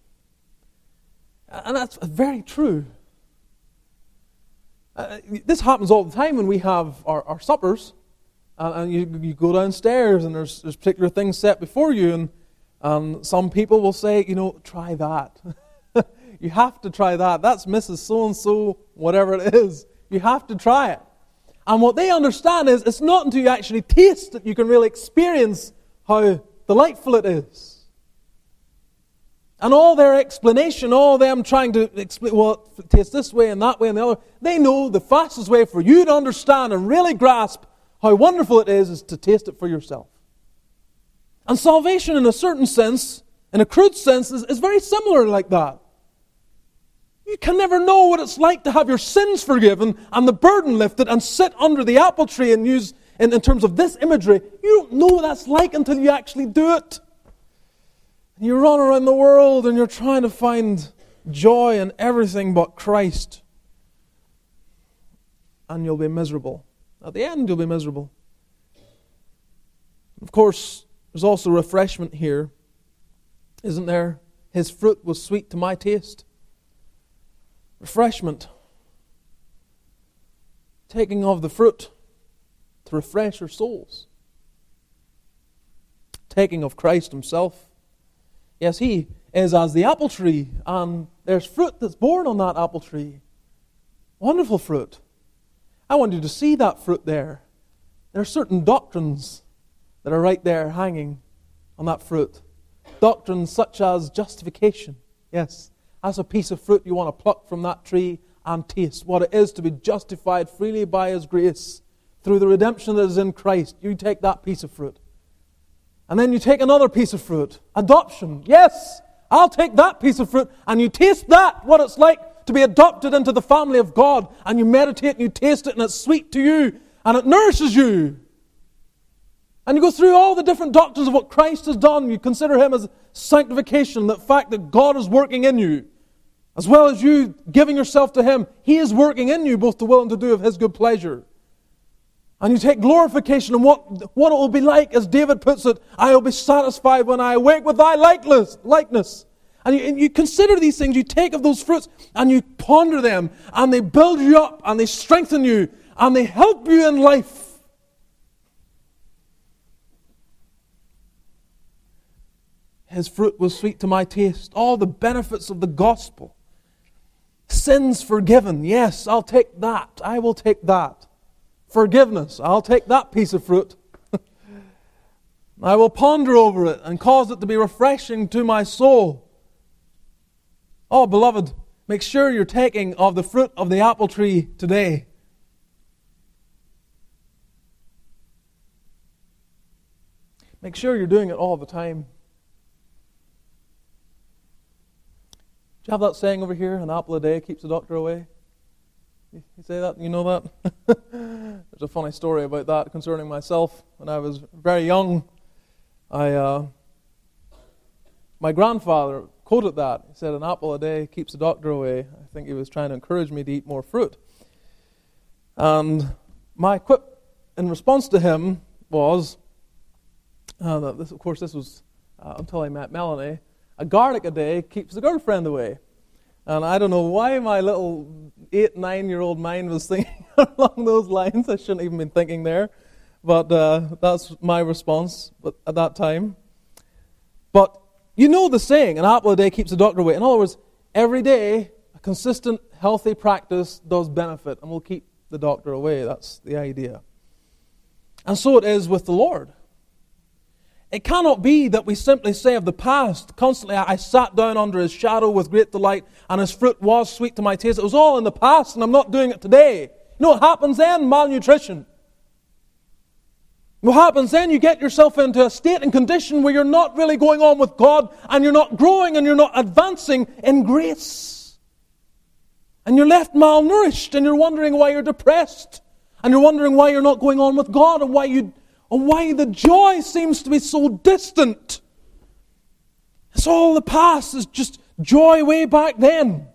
And that's very true. Uh, this happens all the time when we have our, our suppers, uh, and you, you go downstairs and there's, there's particular things set before you, and, and some people will say, you know, try that. <laughs> you have to try that. That's Mrs. So and so, whatever it is. You have to try it. And what they understand is it's not until you actually taste that you can really experience how delightful it is. And all their explanation, all them trying to explain, well, it tastes this way and that way and the other, they know the fastest way for you to understand and really grasp how wonderful it is is to taste it for yourself. And salvation, in a certain sense, in a crude sense, is, is very similar like that. You can never know what it's like to have your sins forgiven and the burden lifted and sit under the apple tree and use in, in terms of this imagery, you don't know what that's like until you actually do it. And you run around the world and you're trying to find joy in everything but Christ. And you'll be miserable. At the end, you'll be miserable. Of course, there's also refreshment here, isn't there? His fruit was sweet to my taste. Refreshment. Taking of the fruit to refresh our souls. Taking of Christ Himself. Yes, He is as the apple tree, and there's fruit that's born on that apple tree. Wonderful fruit. I want you to see that fruit there. There are certain doctrines that are right there hanging on that fruit. Doctrines such as justification. Yes, that's a piece of fruit you want to pluck from that tree and taste what it is to be justified freely by His grace through the redemption that is in Christ, you take that piece of fruit. And then you take another piece of fruit. Adoption. Yes, I'll take that piece of fruit. And you taste that, what it's like to be adopted into the family of God. And you meditate and you taste it and it's sweet to you and it nourishes you. And you go through all the different doctrines of what Christ has done. You consider Him as sanctification, the fact that God is working in you. As well as you giving yourself to Him, He is working in you both to will and to do of His good pleasure. And you take glorification and what, what it will be like, as David puts it, I will be satisfied when I awake with thy likeness. likeness. And you, and you consider these things, you take of those fruits and you ponder them, and they build you up, and they strengthen you, and they help you in life. His fruit was sweet to my taste. All the benefits of the gospel. Sins forgiven. Yes, I'll take that. I will take that forgiveness. I'll take that piece of fruit. <laughs> I will ponder over it and cause it to be refreshing to my soul. Oh, beloved, make sure you're taking of the fruit of the apple tree today. Make sure you're doing it all the time. You have that saying over here? An apple a day keeps the doctor away? You say that? You know that? <laughs> There's a funny story about that concerning myself. When I was very young, I, uh, my grandfather quoted that. He said, An apple a day keeps the doctor away. I think he was trying to encourage me to eat more fruit. And my quip in response to him was, uh, this, of course, this was uh, until I met Melanie, a garlic a day keeps the girlfriend away. And I don't know why my little eight, nine year old mind was <laughs> thinking along those lines. I shouldn't even been thinking there. But uh, that's my response at that time. But you know the saying, an apple a day keeps the doctor away. In other words, every day, a consistent, healthy practice does benefit and will keep the doctor away. That's the idea. And so it is with the Lord. It cannot be that we simply say of the past, constantly, I sat down under his shadow with great delight, and his fruit was sweet to my taste. It was all in the past, and I'm not doing it today. You know what happens then? Malnutrition. What happens then? You get yourself into a state and condition where you're not really going on with God and you're not growing and you're not advancing in grace. And you're left malnourished and you're wondering why you're depressed. And you're wondering why you're not going on with God and why you and why the joy seems to be so distant. It's all the past is just joy way back then.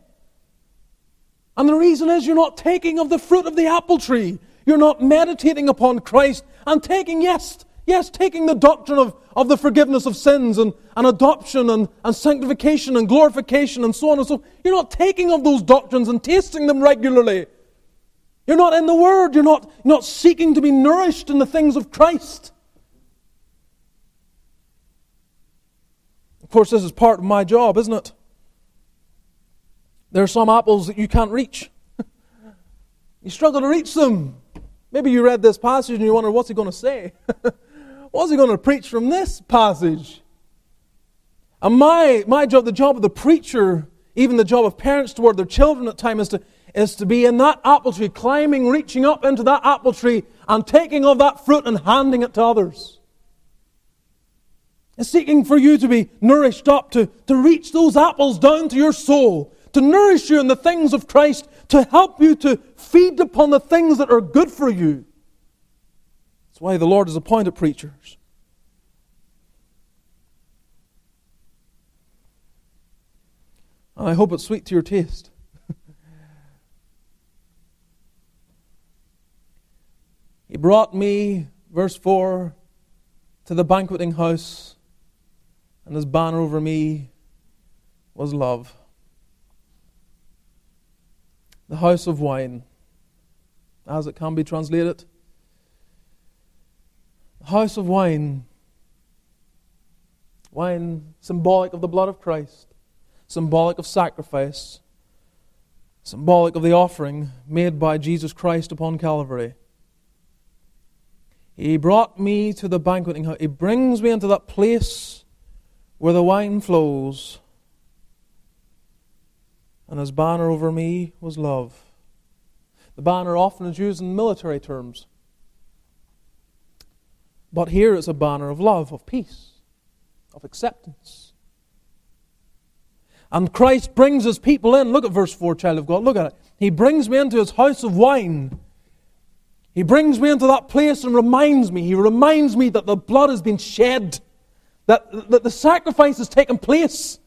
And the reason is you're not taking of the fruit of the apple tree. You're not meditating upon Christ and taking, yes, yes, taking the doctrine of, of the forgiveness of sins and, and adoption and, and sanctification and glorification and so on and so on. You're not taking of those doctrines and tasting them regularly. You're not in the Word. You're not, not seeking to be nourished in the things of Christ. Of course, this is part of my job, isn't it? There are some apples that you can't reach. <laughs> you struggle to reach them. Maybe you read this passage and you wonder, what's he going to say? <laughs> what's he going to preach from this passage? And my, my job, the job of the preacher, even the job of parents toward their children at times, is to, is to be in that apple tree, climbing, reaching up into that apple tree, and taking of that fruit and handing it to others. It's seeking for you to be nourished up, to, to reach those apples down to your soul, to nourish you in the things of Christ, to help you to feed upon the things that are good for you. That's why the Lord has appointed preachers. And I hope it's sweet to your taste. He brought me, verse 4, to the banqueting house, and his banner over me was love the house of wine, as it can be translated. The house of wine. Wine symbolic of the blood of Christ, symbolic of sacrifice, symbolic of the offering made by Jesus Christ upon Calvary. He brought me to the banqueting house. He brings me into that place where the wine flows and his banner over me was love. The banner often is used in military terms. But here it's a banner of love, of peace, of acceptance. And Christ brings his people in. Look at verse 4, child of God. Look at it. He brings me into his house of wine. He brings me into that place and reminds me. He reminds me that the blood has been shed, that, that the sacrifice has taken place.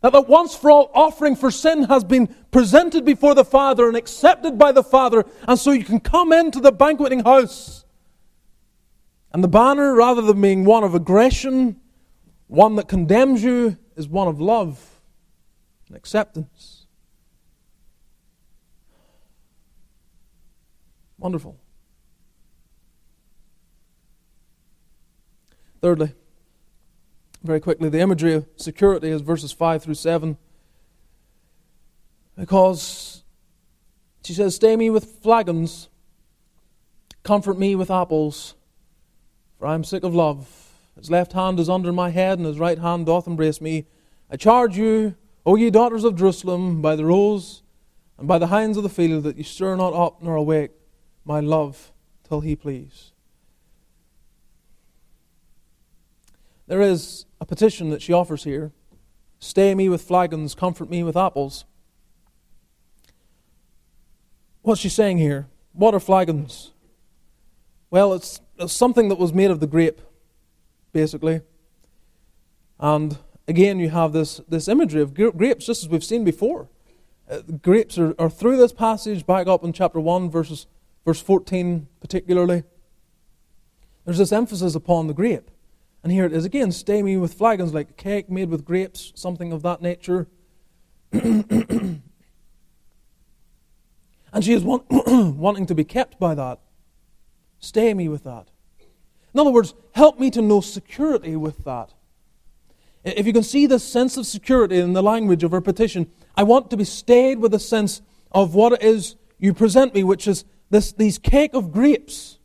That the once for all offering for sin has been presented before the Father and accepted by the Father, and so you can come into the banqueting house. And the banner, rather than being one of aggression, one that condemns you, is one of love and acceptance. Wonderful. Thirdly, very quickly. The imagery of security is verses 5 through 7. Because she says, Stay me with flagons, comfort me with apples, for I am sick of love. His left hand is under my head, and his right hand doth embrace me. I charge you, O ye daughters of Jerusalem, by the roes and by the hinds of the field, that ye stir not up nor awake my love till he please. There is a petition that she offers here Stay me with flagons, comfort me with apples. What's she saying here? What are flagons? Well, it's, it's something that was made of the grape, basically. And again, you have this, this imagery of grapes, just as we've seen before. Uh, grapes are, are through this passage, back up in chapter 1, verses, verse 14 particularly. There's this emphasis upon the grape. And here it is again, stay me with flagons like cake made with grapes, something of that nature. <clears throat> and she is want, <clears throat> wanting to be kept by that. Stay me with that. In other words, help me to know security with that. If you can see the sense of security in the language of her petition, I want to be stayed with a sense of what it is you present me, which is this, these cake of grapes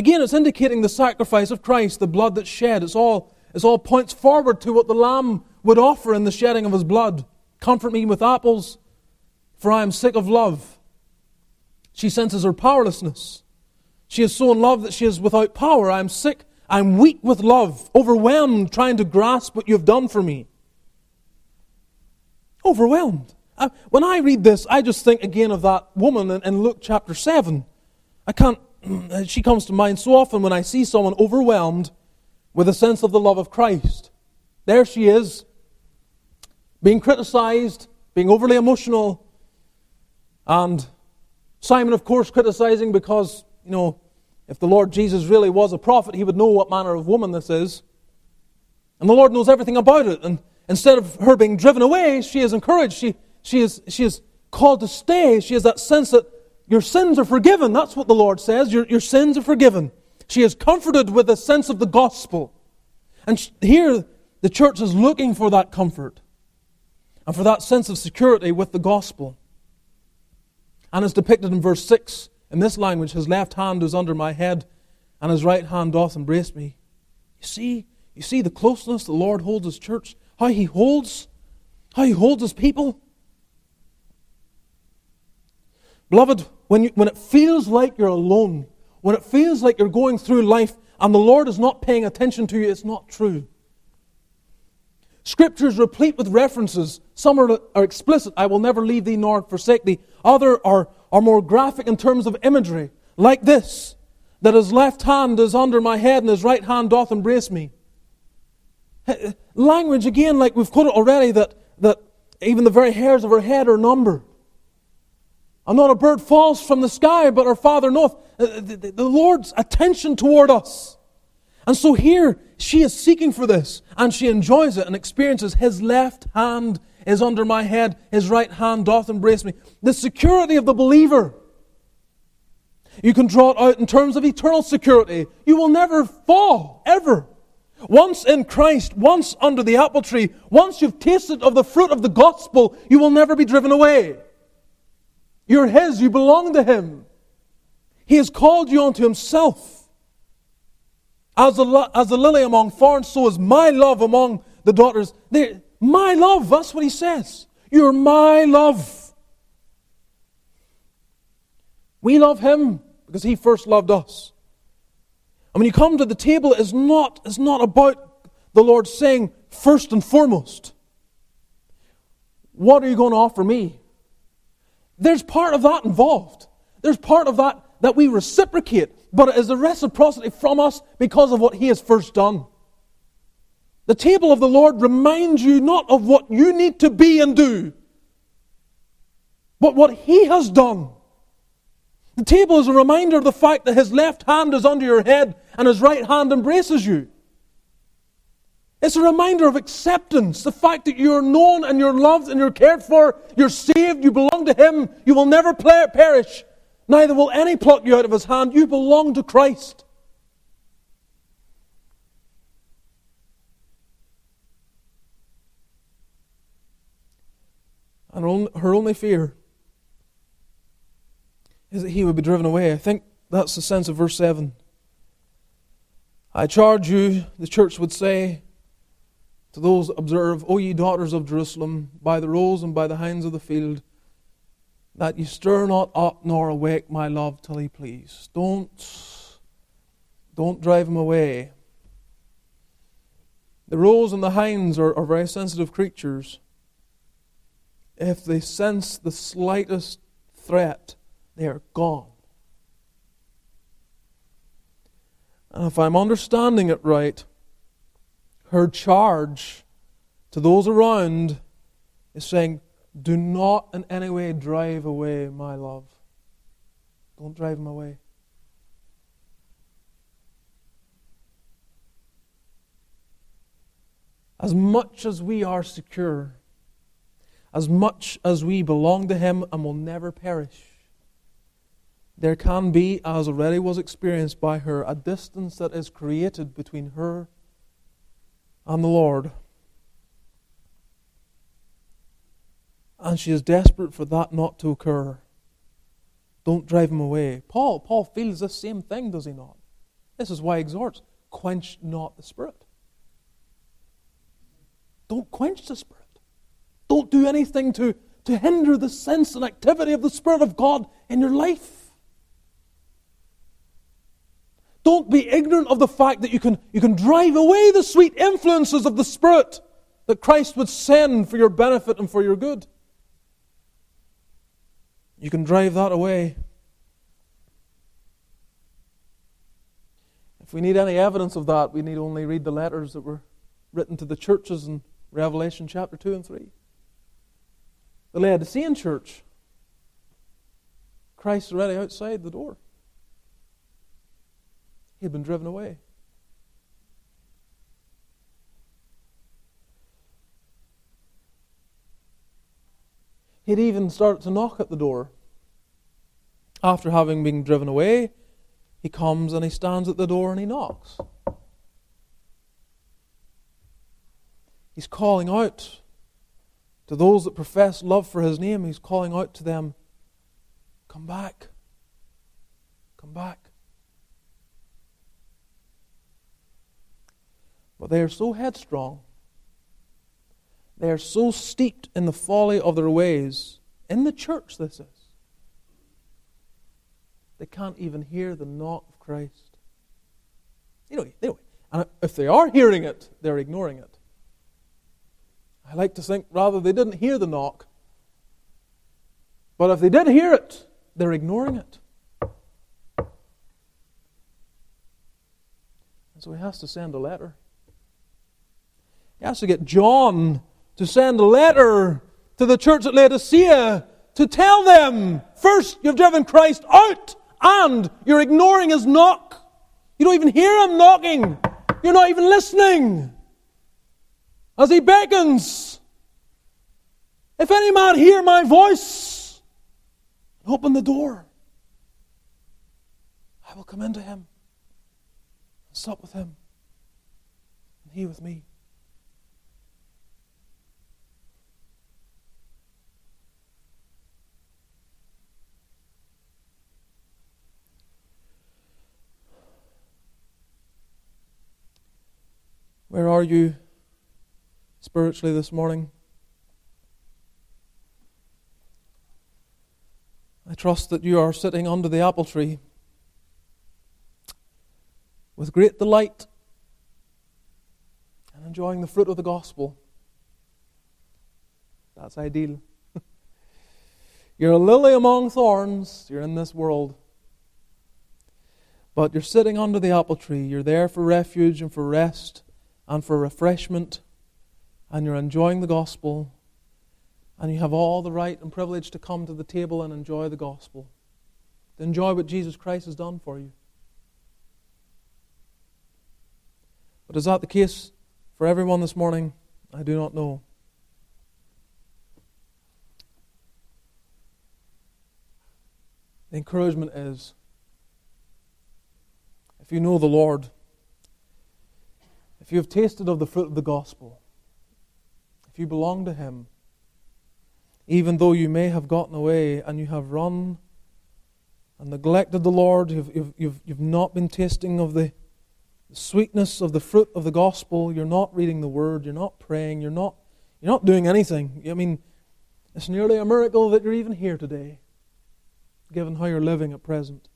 Again, it's indicating the sacrifice of Christ, the blood that's shed. It's all, it's all points forward to what the Lamb would offer in the shedding of his blood. Comfort me with apples, for I am sick of love. She senses her powerlessness. She is so in love that she is without power. I am sick. I'm weak with love, overwhelmed, trying to grasp what you've done for me. Overwhelmed. I, when I read this, I just think again of that woman in, in Luke chapter 7. I can't, <clears throat> she comes to mind so often when I see someone overwhelmed with a sense of the love of Christ. There she is, being criticized, being overly emotional, and Simon, of course, criticizing because, you know, if the Lord Jesus really was a prophet, he would know what manner of woman this is. And the Lord knows everything about it. And instead of her being driven away, she is encouraged. She, she, is, she is called to stay. She has that sense that your sins are forgiven. That's what the Lord says. Your, your sins are forgiven. She is comforted with a sense of the gospel. And here, the church is looking for that comfort and for that sense of security with the gospel. And as depicted in verse 6, in this language, his left hand is under my head, and his right hand doth embrace me. You see, you see the closeness the Lord holds his church, how he holds, how he holds his people. Beloved, when, you, when it feels like you're alone, when it feels like you're going through life and the Lord is not paying attention to you, it's not true. Scripture is replete with references. Some are, are explicit, I will never leave thee nor forsake thee. Other are, are more graphic in terms of imagery, like this that his left hand is under my head and his right hand doth embrace me. Language, again, like we've quoted already, that, that even the very hairs of her head are numbered. And not a bird falls from the sky, but our Father knoweth. Uh, the Lord's attention toward us. And so here, she is seeking for this, and she enjoys it and experiences His left hand is under my head, His right hand doth embrace me. The security of the believer. You can draw it out in terms of eternal security. You will never fall, ever. Once in Christ, once under the apple tree, once you've tasted of the fruit of the gospel, you will never be driven away. You're His, you belong to Him. He has called you unto Himself. As the, as lily among thorns, so is my love among the daughters. They're, my love, that's what He says. You're my love. We love Him because He first loved us. And when you come to the table, it's not, it's not about the Lord saying, first and foremost, what are you going to offer me? There's part of that involved. There's part of that that we reciprocate, but it is a reciprocity from us because of what He has first done. The table of the Lord reminds you not of what you need to be and do, but what He has done. The table is a reminder of the fact that His left hand is under your head and His right hand embraces you. It's a reminder of acceptance, the fact that you're known and you're loved and you're cared for, you're saved, you belong to Him, you will never perish, neither will any pluck you out of His hand. You belong to Christ. And her only fear is that he would be driven away. I think that's the sense of verse 7. I charge you, the church would say, to those observe, O ye daughters of Jerusalem, by the roes and by the hinds of the field, that ye stir not up nor awake my love till he please. Don't, don't drive him away. The roes and the hinds are, are very sensitive creatures. If they sense the slightest threat, they are gone. And if I'm understanding it right, her charge to those around is saying, Do not in any way drive away my love. Don't drive him away. As much as we are secure, as much as we belong to Him and will never perish, there can be, as already was experienced by her, a distance that is created between her and the Lord. And she is desperate for that not to occur. Don't drive him away. Paul, Paul feels the same thing, does he not? This is why he exhorts quench not the spirit. Don't quench the spirit. Don't do anything to, to hinder the sense and activity of the Spirit of God in your life. Don't be ignorant of the fact that you can, you can drive away the sweet influences of the Spirit that Christ would send for your benefit and for your good. You can drive that away. If we need any evidence of that, we need only read the letters that were written to the churches in Revelation chapter 2 and 3. The Laodicean church, Christ already outside the door. He had been driven away. He'd even started to knock at the door. After having been driven away, he comes and he stands at the door and he knocks. He's calling out to those that profess love for his name. He's calling out to them, Come back. Come back. But they are so headstrong they are so steeped in the folly of their ways, in the church, this is. They can't even hear the knock of Christ. You know, anyway, and if they are hearing it, they're ignoring it. I like to think rather they didn't hear the knock, but if they did hear it, they're ignoring it. And so he has to send a letter. He has to get John to send a letter to the church at Laodicea to tell them first, you've driven Christ out and you're ignoring his knock. You don't even hear him knocking, you're not even listening as he beckons. If any man hear my voice, open the door. I will come into him and sup with him, and he with me. Where are you spiritually this morning? I trust that you are sitting under the apple tree with great delight and enjoying the fruit of the gospel. That's ideal. <laughs> you're a lily among thorns, you're in this world. But you're sitting under the apple tree, you're there for refuge and for rest and for refreshment, and you're enjoying the gospel, and you have all the right and privilege to come to the table and enjoy the gospel, to enjoy what Jesus Christ has done for you. But is that the case for everyone this morning? I do not know. The encouragement is if you know the Lord, if you have tasted of the fruit of the gospel, if you belong to Him, even though you may have gotten away and you have run and neglected the Lord, you've, you've, you've, you've not been tasting of the, sweetness of the fruit of the gospel, you're not reading the Word, you're not praying, you're not, you're not doing anything. I mean, it's nearly a miracle that you're even here today, given how you're living at present.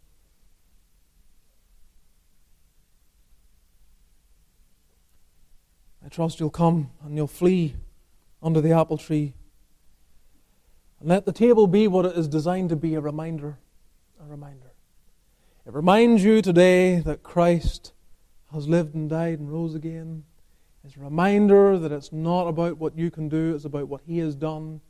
I trust you'll come and you'll flee under the apple tree. And let the table be what it is designed to be a reminder. A reminder. It reminds you today that Christ has lived and died and rose again. It's a reminder that it's not about what you can do, it's about what He has done.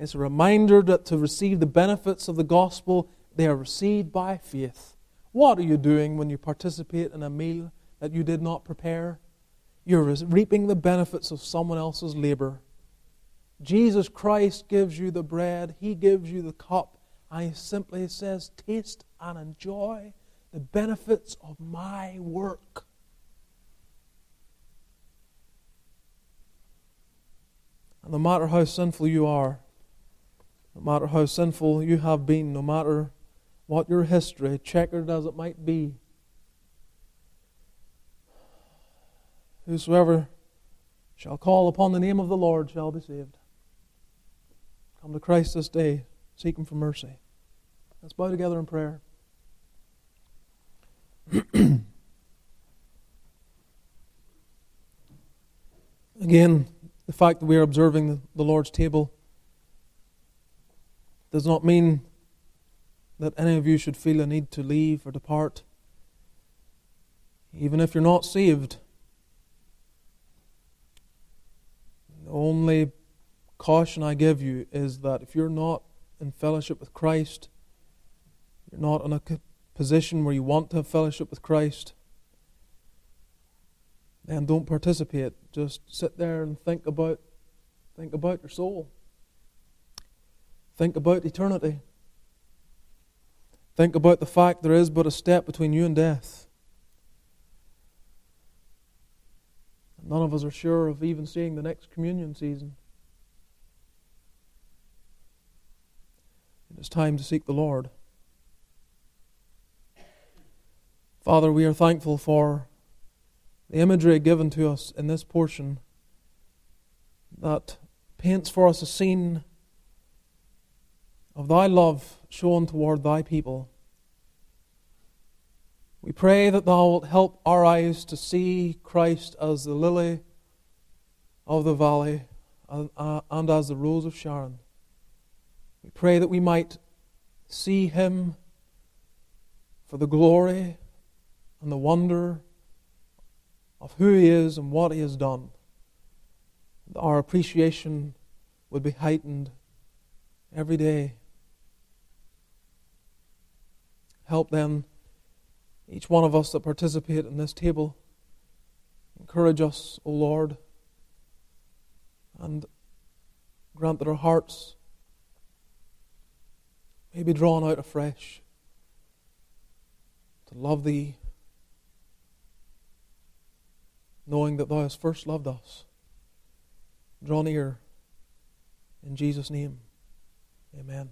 It's a reminder that to receive the benefits of the gospel, they are received by faith. What are you doing when you participate in a meal that you did not prepare? You're reaping the benefits of someone else's labor. Jesus Christ gives you the bread, He gives you the cup, and He simply says, Taste and enjoy the benefits of my work. And no matter how sinful you are, no matter how sinful you have been, no matter what your history, checkered as it might be, Whosoever shall call upon the name of the Lord shall be saved. Come to Christ this day, seek Him for mercy. Let's bow together in prayer. <clears throat> Again, the fact that we are observing the Lord's table does not mean that any of you should feel a need to leave or depart. Even if you're not saved, the only caution I give you is that if you're not in fellowship with Christ, you're not in a position where you want to have fellowship with Christ, then don't participate. Just sit there and think about think about your soul. Think about eternity. Think about the fact there is but a step between you and death. None of us are sure of even seeing the next communion season. It is time to seek the Lord. Father, we are thankful for the imagery given to us in this portion that paints for us a scene of thy love shown toward thy people. We pray that thou wilt help our eyes to see Christ as the lily of the valley and, uh, and as the rose of Sharon. We pray that we might see him for the glory and the wonder of who He is and what He has done, our appreciation would be heightened every day. Help then each one of us that participate in this table. Encourage us, O Lord, and grant that our hearts may be drawn out afresh to love Thee knowing that Thou hast first loved us. Draw near. In Jesus' name, amen.